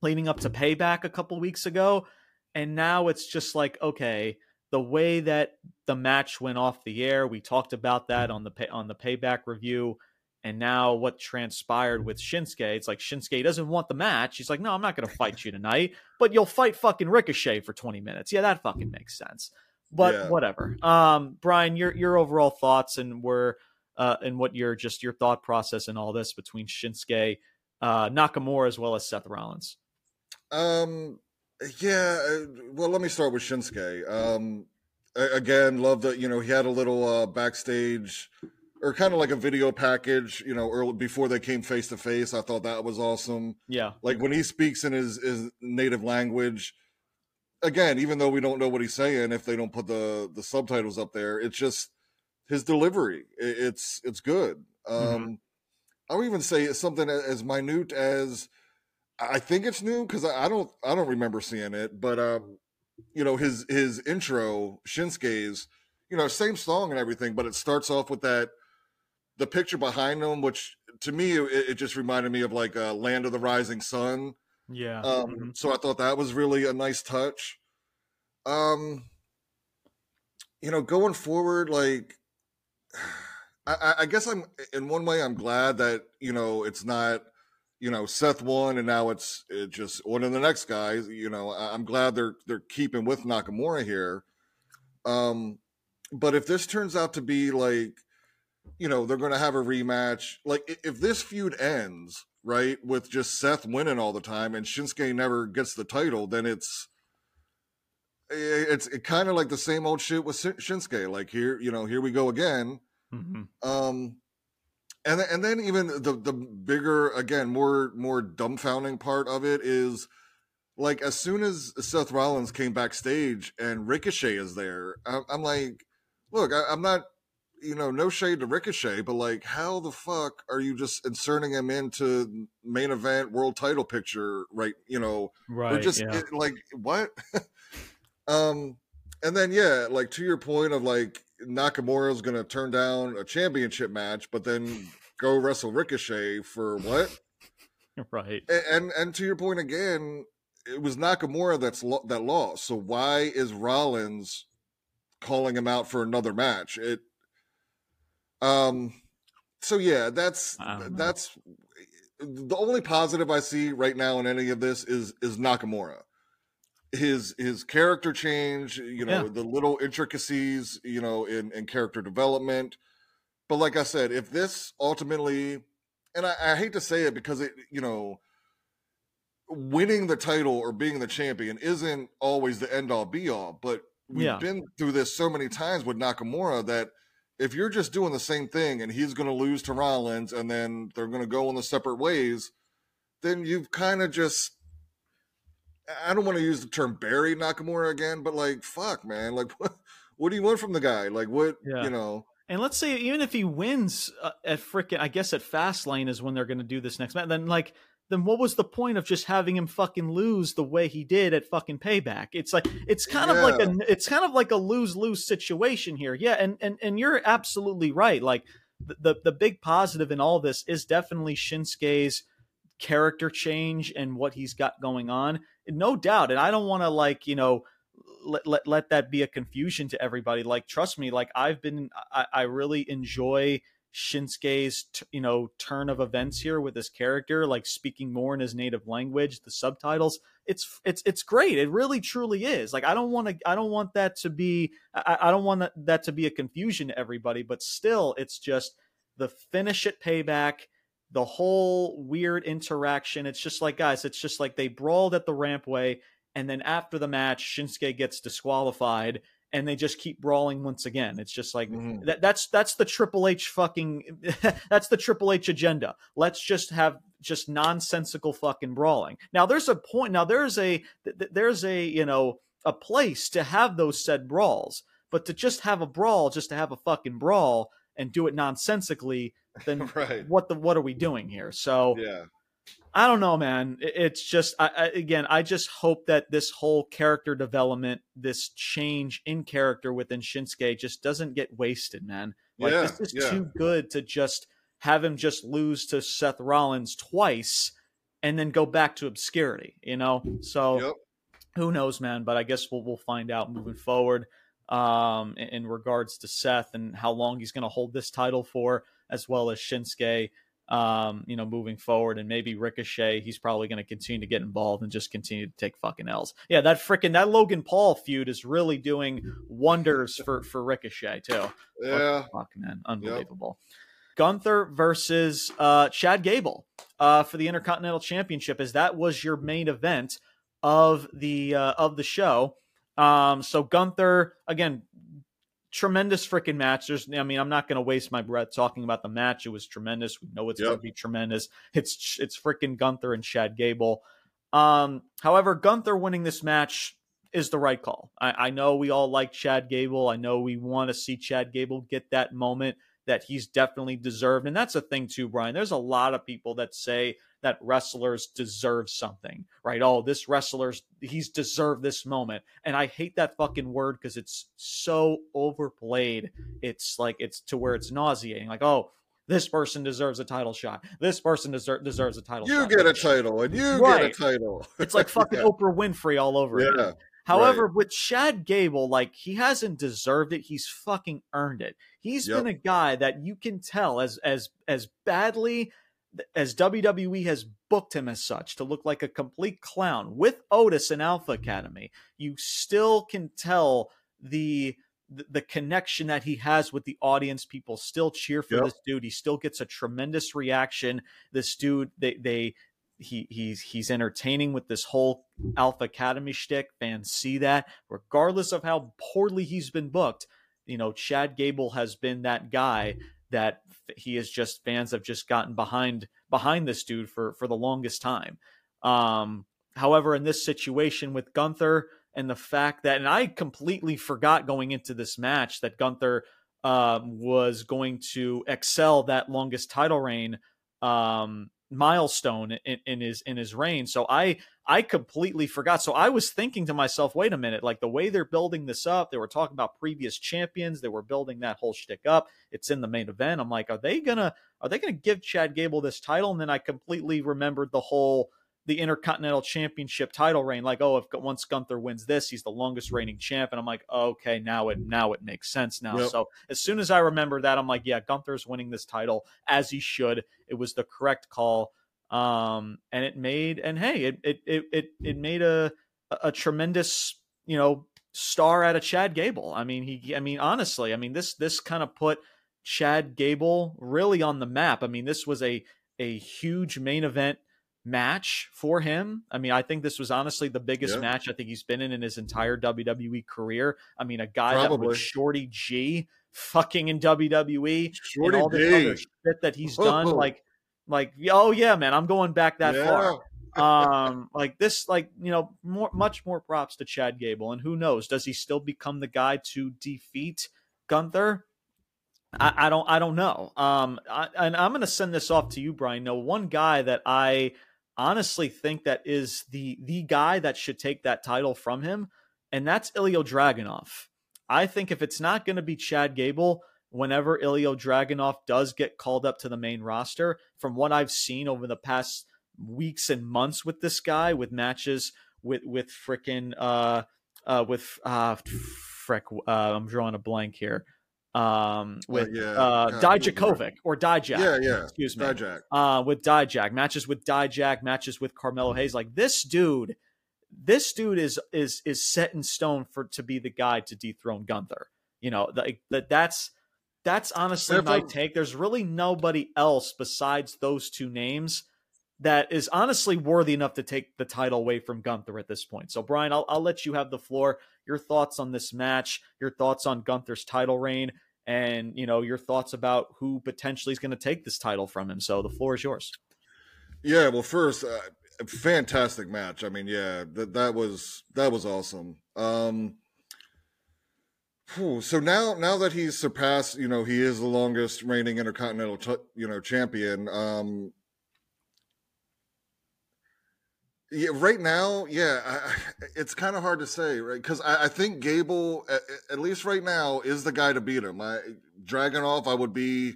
leading up to payback a couple weeks ago, and now it's just like okay, the way that the match went off the air. We talked about that on the pay, on the payback review. And now what transpired with Shinsuke? It's like Shinsuke doesn't want the match. He's like, no, I'm not going to fight you tonight, but you'll fight fucking Ricochet for 20 minutes. Yeah, that fucking makes sense but yeah. whatever. Um, Brian, your your overall thoughts and were uh, and what your just your thought process and all this between Shinsuke uh, Nakamura as well as Seth Rollins. Um, yeah. Uh, well, let me start with Shinsuke. Um, again, love that you know he had a little uh, backstage or kind of like a video package, you know, early before they came face to face. I thought that was awesome. Yeah, like when he speaks in his his native language again, even though we don't know what he's saying, if they don't put the the subtitles up there, it's just his delivery. It's it's good. Mm-hmm. Um, I would even say it's something as minute as I think it's new because I don't I don't remember seeing it, but um, you know his his intro Shinsuke's you know same song and everything, but it starts off with that the picture behind him, which to me it, it just reminded me of like a Land of the Rising Sun yeah. Um, mm-hmm. So I thought that was really a nice touch. Um, you know, going forward, like, I, I guess I'm in one way I'm glad that you know it's not you know Seth won and now it's it just one of the next guys. You know, I'm glad they're they're keeping with Nakamura here. Um, but if this turns out to be like, you know, they're going to have a rematch. Like, if this feud ends right? With just Seth winning all the time and Shinsuke never gets the title, then it's it's it kind of like the same old shit with Shinsuke. Like here, you know, here we go again. Mm-hmm. Um, and and then even the the bigger again, more more dumbfounding part of it is like as soon as Seth Rollins came backstage and Ricochet is there, I'm, I'm like, look, I, I'm not you know, no shade to Ricochet, but like, how the fuck are you just inserting him into main event world title picture, right? You know, right? Or just yeah. it, like what? um, and then yeah, like to your point of like Nakamura's gonna turn down a championship match, but then go wrestle Ricochet for what? right. And, and and to your point again, it was Nakamura that's lo- that lost. So why is Rollins calling him out for another match? It um, so yeah, that's that's the only positive I see right now in any of this is is Nakamura. His his character change, you know, yeah. the little intricacies, you know, in, in character development. But like I said, if this ultimately and I, I hate to say it because it, you know, winning the title or being the champion isn't always the end all be all, but we've yeah. been through this so many times with Nakamura that if you're just doing the same thing and he's going to lose to Rollins and then they're going to go in the separate ways, then you've kind of just I don't want to use the term Barry Nakamura again, but like fuck, man, like what what do you want from the guy? Like what yeah. you know? And let's say even if he wins uh, at frickin', I guess at Fastlane is when they're going to do this next match. Then like then what was the point of just having him fucking lose the way he did at fucking payback? It's like it's kind yeah. of like a it's kind of like a lose lose situation here. Yeah, and and and you're absolutely right. Like the, the the big positive in all this is definitely Shinsuke's character change and what he's got going on. No doubt, and I don't want to like you know let, let let that be a confusion to everybody. Like trust me, like I've been I, I really enjoy Shinsuke's you know turn of events here with his character, like speaking more in his native language, the subtitles. It's it's it's great. It really truly is. Like I don't want to I don't want that to be I, I don't want that, that to be a confusion to everybody, but still, it's just the finish at payback. The whole weird interaction. It's just like, guys, it's just like they brawled at the rampway, and then after the match, Shinsuke gets disqualified, and they just keep brawling once again. It's just like mm-hmm. that, that's that's the Triple H fucking that's the Triple H agenda. Let's just have just nonsensical fucking brawling. Now there's a point. Now there's a there's a you know a place to have those said brawls, but to just have a brawl, just to have a fucking brawl and do it nonsensically, then right. what the what are we doing here? So yeah. I don't know, man. It's just I, I, again, I just hope that this whole character development, this change in character within Shinsuke, just doesn't get wasted, man. Like yeah, this is yeah. too good to just have him just lose to Seth Rollins twice and then go back to obscurity, you know. So yep. who knows, man? But I guess we'll we'll find out moving forward um, in, in regards to Seth and how long he's going to hold this title for, as well as Shinsuke um, you know, moving forward, and maybe Ricochet, he's probably going to continue to get involved and just continue to take fucking L's. Yeah, that freaking that Logan Paul feud is really doing wonders for for Ricochet too. Yeah, fuck man, unbelievable. Yep. Gunther versus uh, Chad Gable uh, for the Intercontinental Championship, as that was your main event of the uh, of the show. Um, so Gunther again tremendous freaking match. There's, I mean, I'm not going to waste my breath talking about the match. It was tremendous. We know it's yep. going to be tremendous. It's it's freaking Gunther and Chad Gable. Um, however, Gunther winning this match is the right call. I, I know we all like Chad Gable. I know we want to see Chad Gable get that moment that he's definitely deserved. And that's a thing too, Brian. There's a lot of people that say that wrestlers deserve something, right? Oh, this wrestler's he's deserved this moment. And I hate that fucking word because it's so overplayed. It's like it's to where it's nauseating. Like, oh, this person deserves a title shot. This person deser- deserves a title you shot. get a title and you right. get a title. it's like fucking yeah. Oprah Winfrey all over yeah. again. However, right. with Chad Gable, like he hasn't deserved it. He's fucking earned it. He's yep. been a guy that you can tell as as as badly as WWE has booked him as such to look like a complete clown with Otis and Alpha Academy, you still can tell the the connection that he has with the audience. People still cheer for yep. this dude. He still gets a tremendous reaction. This dude, they they he he's he's entertaining with this whole Alpha Academy shtick. Fans see that, regardless of how poorly he's been booked. You know, Chad Gable has been that guy that he is just fans have just gotten behind behind this dude for for the longest time. Um, however, in this situation with Gunther and the fact that, and I completely forgot going into this match that Gunther um, was going to excel that longest title reign um, milestone in, in his in his reign. So I I completely forgot. So I was thinking to myself, wait a minute, like the way they're building this up, they were talking about previous champions, they were building that whole shtick up. It's in the main event. I'm like, are they gonna are they gonna give Chad Gable this title? And then I completely remembered the whole the Intercontinental Championship title reign. Like, oh, if once Gunther wins this, he's the longest reigning champ. And I'm like, okay, now it now it makes sense now. Yep. So as soon as I remember that, I'm like, yeah, Gunther's winning this title as he should. It was the correct call. Um, and it made and hey, it it it it, it made a a tremendous you know star out of Chad Gable. I mean, he I mean honestly, I mean this this kind of put Chad Gable really on the map. I mean, this was a a huge main event match for him. I mean, I think this was honestly the biggest yeah. match I think he's been in in his entire WWE career. I mean, a guy Probably. that was Shorty G fucking in WWE Shorty and all this G. other shit that he's done. Like, like, oh yeah, man, I'm going back that yeah. far. um, like this, like you know, more much more props to Chad Gable, and who knows, does he still become the guy to defeat Gunther? I, I don't, I don't know. Um, I, and I'm going to send this off to you, Brian. No, one guy that I honestly think that is the the guy that should take that title from him, and that's Ilya Dragunov. I think if it's not going to be Chad Gable, whenever Ilya Dragunov does get called up to the main roster, from what I've seen over the past weeks and months with this guy, with matches with with frickin' uh uh with uh frick uh, I'm drawing a blank here um, uh, with uh, yeah, uh, Dijakovic or Dijak. Yeah, yeah. Excuse me. Dijak. Uh, with Dijak matches with Dijak matches with Carmelo Hayes. Like this dude, this dude is is is set in stone for to be the guy to dethrone Gunther. You know that that that's that's honestly my take. There's really nobody else besides those two names that is honestly worthy enough to take the title away from Gunther at this point. So, Brian, I'll, I'll let you have the floor. Your thoughts on this match, your thoughts on Gunther's title reign, and you know your thoughts about who potentially is going to take this title from him. So the floor is yours. Yeah, well, first, uh, fantastic match. I mean, yeah, that that was that was awesome. Um, whew, so now now that he's surpassed, you know, he is the longest reigning intercontinental, you know, champion. Um, yeah, right now, yeah, I, it's kind of hard to say, right? Because I, I, think Gable, at, at, least right now, is the guy to beat him. I, off, I would be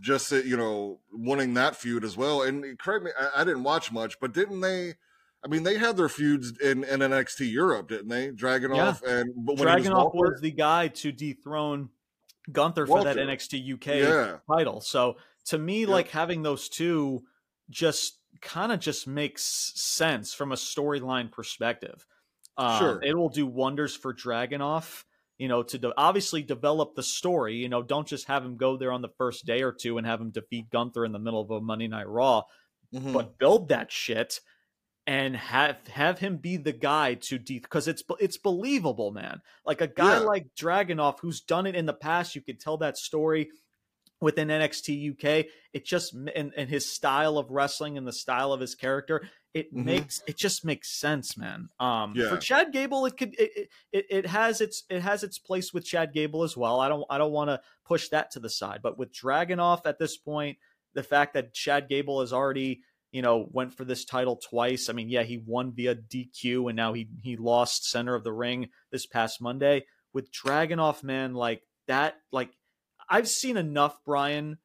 just you know winning that feud as well. And correct me, I, I, didn't watch much, but didn't they? I mean, they had their feuds in, in NXT Europe, didn't they? Dragunov yeah. and but Dragunov was, was, the guy to dethrone Gunther Walter. for that NXT UK yeah. title. So to me, yeah. like having those two just kind of just makes sense from a storyline perspective. Um, sure. It will do wonders for Dragunov, you know, to de- obviously develop the story. You know, don't just have him go there on the first day or two and have him defeat Gunther in the middle of a Monday Night Raw, mm-hmm. but build that shit and have have him be the guy to de because it's it's believable, man. Like a guy yeah. like Dragunov who's done it in the past, you could tell that story within NXT UK. It just and, and his style of wrestling and the style of his character, it mm-hmm. makes it just makes sense, man. Um, yeah. for Chad Gable, it could it, it it has its it has its place with Chad Gable as well. I don't I don't want to push that to the side, but with Dragunov at this point, the fact that Chad Gable has already you know went for this title twice. I mean, yeah, he won via DQ and now he he lost center of the ring this past Monday. With Dragunov, man, like that, like I've seen enough Brian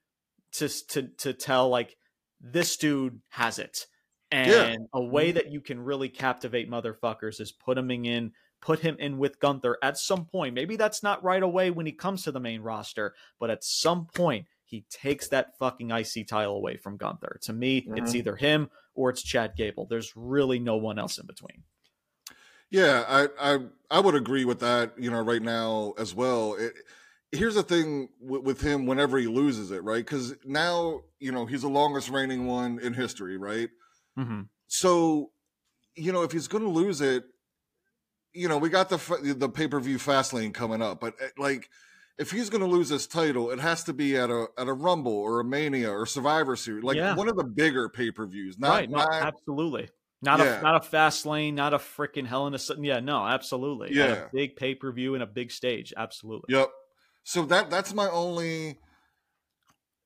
to to to tell like this dude has it. And yeah. a way mm-hmm. that you can really captivate motherfuckers is put him in put him in with Gunther at some point. Maybe that's not right away when he comes to the main roster, but at some point he takes that fucking IC title away from Gunther. To me, mm-hmm. it's either him or it's Chad Gable. There's really no one else in between. Yeah, I I I would agree with that. You know, right now as well. It, here's the thing with, with, him whenever he loses it, right? Because now, you know, he's the longest reigning one in history, right? Mm-hmm. So, you know, if he's going to lose it, you know, we got the the pay per view Fastlane coming up, but eh, like, if he's going to lose this title, it has to be at a at a Rumble or a Mania or Survivor Series, like yeah. one of the bigger pay per views. Not, right? Not, absolutely. Not yeah. a not a fast lane, not a freaking hell in a sudden. yeah, no, absolutely. Yeah, a big pay per view and a big stage, absolutely. Yep. So that that's my only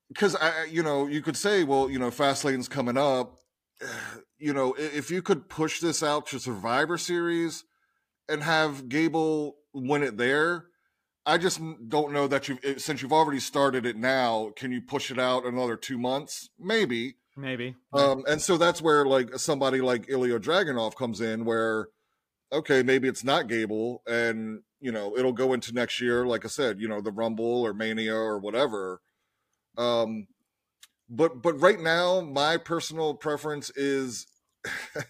because I you know you could say well you know Fastlane's coming up, you know if you could push this out to Survivor Series and have Gable win it there. I just don't know that you've since you've already started it now, can you push it out another two months? Maybe. Maybe. Um, and so that's where like somebody like Ilya Dragunov comes in, where okay, maybe it's not Gable, and you know it'll go into next year like i said you know the rumble or mania or whatever um but but right now, my personal preference is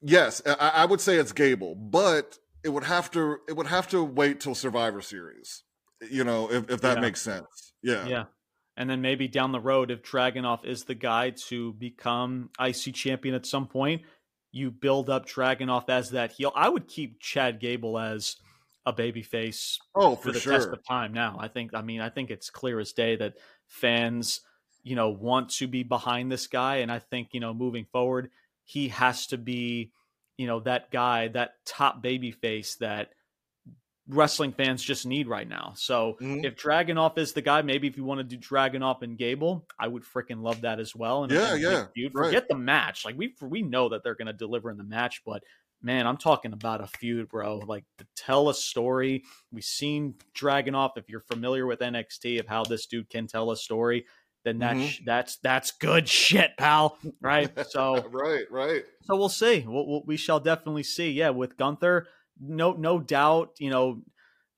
yes, I, I, would say it's Gable, but it would have to it would have to wait till Survivor Series. You know, if, if that yeah. makes sense. Yeah. Yeah. And then maybe down the road, if Dragunov is the guy to become IC champion at some point, you build up Dragunov as that heel. I would keep Chad Gable as a babyface. Oh, for, for the sure. test of time. Now, I think. I mean, I think it's clear as day that fans, you know, want to be behind this guy, and I think you know, moving forward, he has to be, you know, that guy, that top babyface that wrestling fans just need right now. So mm-hmm. if Dragunov is the guy, maybe if you want to do Dragunov and Gable, I would freaking love that as well. And yeah, yeah, feud, forget the match. Like we we know that they're going to deliver in the match, but man, I'm talking about a feud, bro. Like to tell a story. We've seen Dragunov. If you're familiar with NXT, of how this dude can tell a story. Then that's mm-hmm. that's that's good shit, pal. Right? So right, right. So we'll see. We'll, we shall definitely see. Yeah, with Gunther, no no doubt, you know,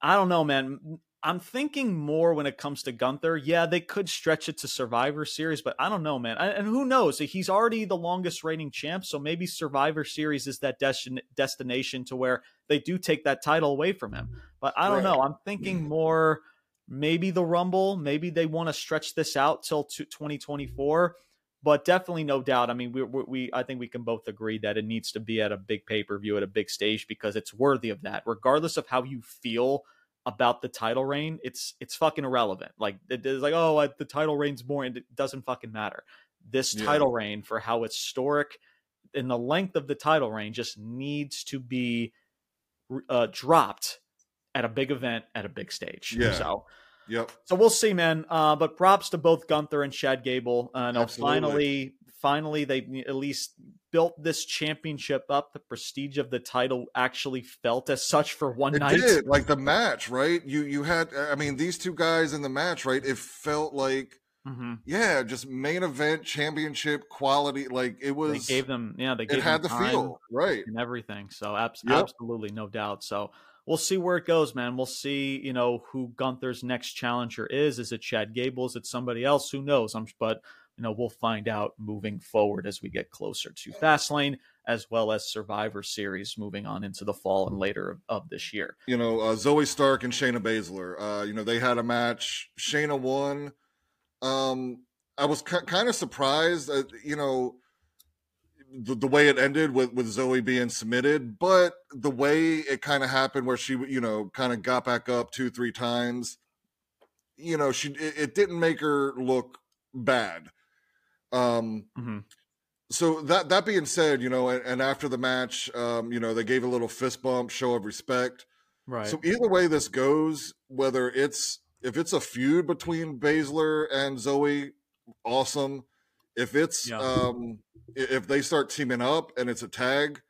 I don't know, man. I'm thinking more when it comes to Gunther. Yeah, they could stretch it to Survivor Series, but I don't know, man. And who knows? He's already the longest reigning champ, so maybe Survivor Series is that destin- destination to where they do take that title away from him. But I don't right. know. I'm thinking mm-hmm. more maybe the Rumble. Maybe they want to stretch this out till 2024 but definitely no doubt. I mean, we, we, I think we can both agree that it needs to be at a big pay per view at a big stage because it's worthy of that, regardless of how you feel about the title reign. It's it's fucking irrelevant. Like it is like oh the title reign's more, and it doesn't fucking matter. This yeah. title reign for how historic and the length of the title reign just needs to be uh, dropped at a big event at a big stage. Yeah. So Yep. So we'll see, man. Uh, but props to both Gunther and Chad Gable. Uh, no, finally, finally, they at least built this championship up. The prestige of the title actually felt as such for one it night. Did. Like the match, right? You you had, I mean, these two guys in the match, right? It felt like. Mm-hmm. Yeah, just main event championship quality. Like it was. They gave them, yeah, they gave it had the feel right and everything. So abs- yep. absolutely, no doubt. So we'll see where it goes, man. We'll see, you know, who Gunther's next challenger is. Is it Chad Gable? Is it somebody else? Who knows? I'm, but you know, we'll find out moving forward as we get closer to Fastlane, as well as Survivor Series moving on into the fall and later of, of this year. You know, uh, Zoey Stark and Shayna Baszler. Uh, you know, they had a match. Shayna won. Um, I was kind of surprised. Uh, you know the, the way it ended with with Zoey being submitted, but the way it kind of happened, where she you know kind of got back up two three times, you know she it, it didn't make her look bad. Um, mm-hmm. So that that being said, you know, and, and after the match, um, you know, they gave a little fist bump, show of respect. Right. So either way this goes, whether it's if it's a feud between Baszler and Zoey, awesome. If it's yeah. um if they start teaming up and it's a tag,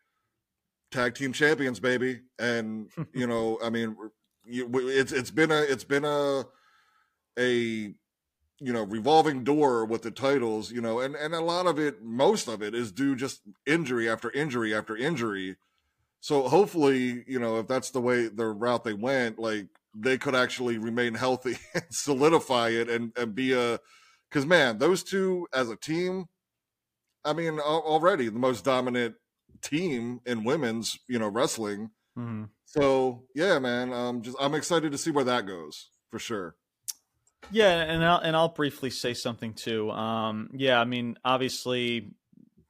tag team champions, baby, and you know, I mean, it's it's been a it's been a a you know revolving door with the titles, you know, and and a lot of it, most of it, is due just injury after injury after injury. So hopefully, you know, if that's the way the route they went, like they could actually remain healthy and solidify it and and be a because man, those two as a team I mean, already the most dominant team in women's, you know, wrestling. Mm-hmm. So yeah, man, um, just I'm excited to see where that goes for sure. Yeah, and I'll and I'll briefly say something too. Um, yeah, I mean, obviously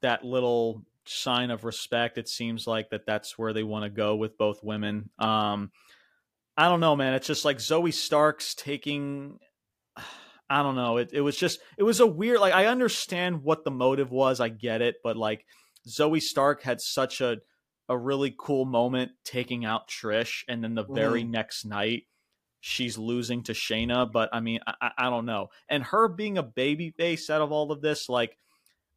that little sign of respect. It seems like that that's where they want to go with both women. Um, I don't know, man. It's just like Zoey Stark's taking I don't know. It it was just it was a weird like I understand what the motive was. I get it, but like Zoey Stark had such a a really cool moment taking out Trish, and then the very mm. next night she's losing to Shayna. But I mean, I, I don't know. And her being a baby face out of all of this, like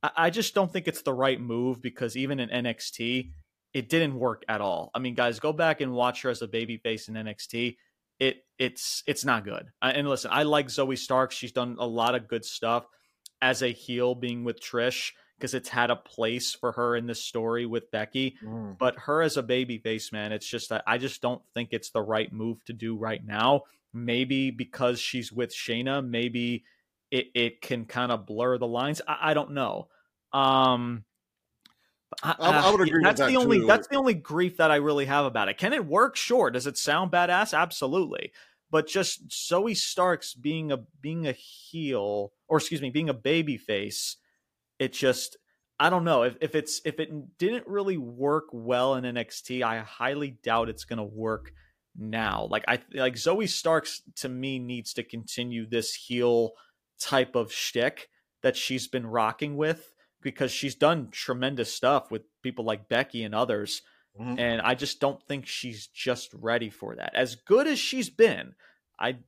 I, I just don't think it's the right move because even in NXT, it didn't work at all. I mean, guys, go back and watch her as a baby face in NXT it it's it's not good. And listen, I like Zoey Stark. She's done a lot of good stuff as a heel, being with Trish because it's had a place for her in this story with Becky. Mm. But her as a baby face, man, it's just that I just don't think it's the right move to do right now. Maybe because she's with Shayna, maybe it, it can kind of blur the lines. I, I don't know. Um, I, I, uh, would agree. That's that the only too. that's the only grief that I really have about it. Can it work? Sure. Does it sound badass? Absolutely. But just Zoey Starks being a being a heel, or excuse me, being a baby face, it just I don't know if, if it's if it didn't really work well in NXT. I highly doubt it's going to work now. Like I like Zoey Starks to me needs to continue this heel type of shtick that she's been rocking with because she's done tremendous stuff with people like Becky and others. Mm-hmm. And I just don't think she's just ready for that. As good as she's been, I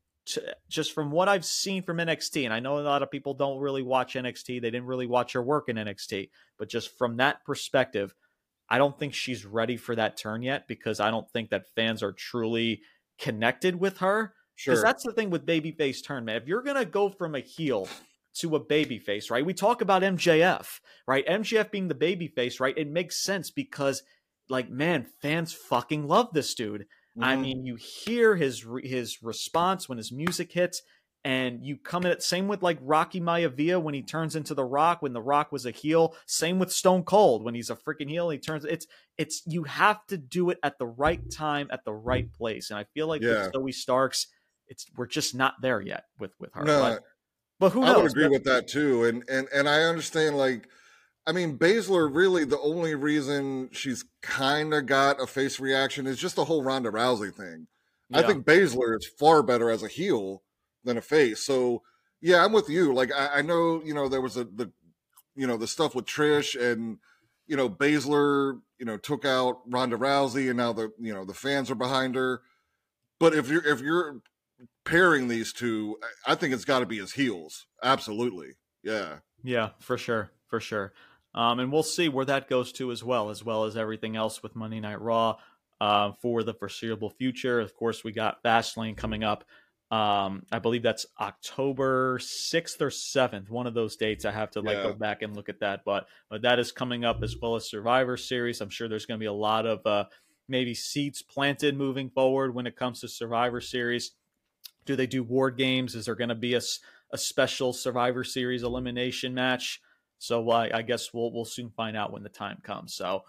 just from what I've seen from NXT, and I know a lot of people don't really watch NXT, they didn't really watch her work in NXT, but just from that perspective, I don't think she's ready for that turn yet because I don't think that fans are truly connected with her. Because sure. that's the thing with babyface turn, man. If you're gonna go from a heel to a babyface, right? We talk about MJF, right? MJF being the babyface, right? It makes sense because, like, man, fans fucking love this dude. Mm-hmm. I mean, you hear his his response when his music hits, and you come in it. Same with like Rocky Maivia when he turns into the Rock when the Rock was a heel. Same with Stone Cold when he's a freaking heel. He turns. It's it's you have to do it at the right time at the right place, and I feel like yeah. with Zoey Starks, it's we're just not there yet with with her. No, but, who knows? I would agree but, with that too, and and and I understand like I mean, Baszler really the only reason she's kind of got a face reaction is just the whole Ronda Rousey thing. Yeah. I think Baszler is far better as a heel than a face. So yeah, I'm with you. Like I, I know, you know, there was a the you know the stuff with Trish and you know Baszler, you know, took out Ronda Rousey, and now the you know the fans are behind her. But if you're if you're pairing these two, I think it's got to be his heels. Absolutely, yeah, yeah, for sure, for sure. Um, and we'll see where that goes to as well, as well as everything else with Monday Night Raw uh, for the foreseeable future. Of course, we got Fastlane coming up. Um, I believe that's October 6th or 7th, one of those dates. I have to like yeah. go back and look at that, but, but that is coming up as well as Survivor Series. I'm sure there's going to be a lot of uh, maybe seeds planted moving forward when it comes to Survivor Series. Do they do War Games? Is there going to be a, a special Survivor Series elimination match? So I guess we'll we'll soon find out when the time comes. So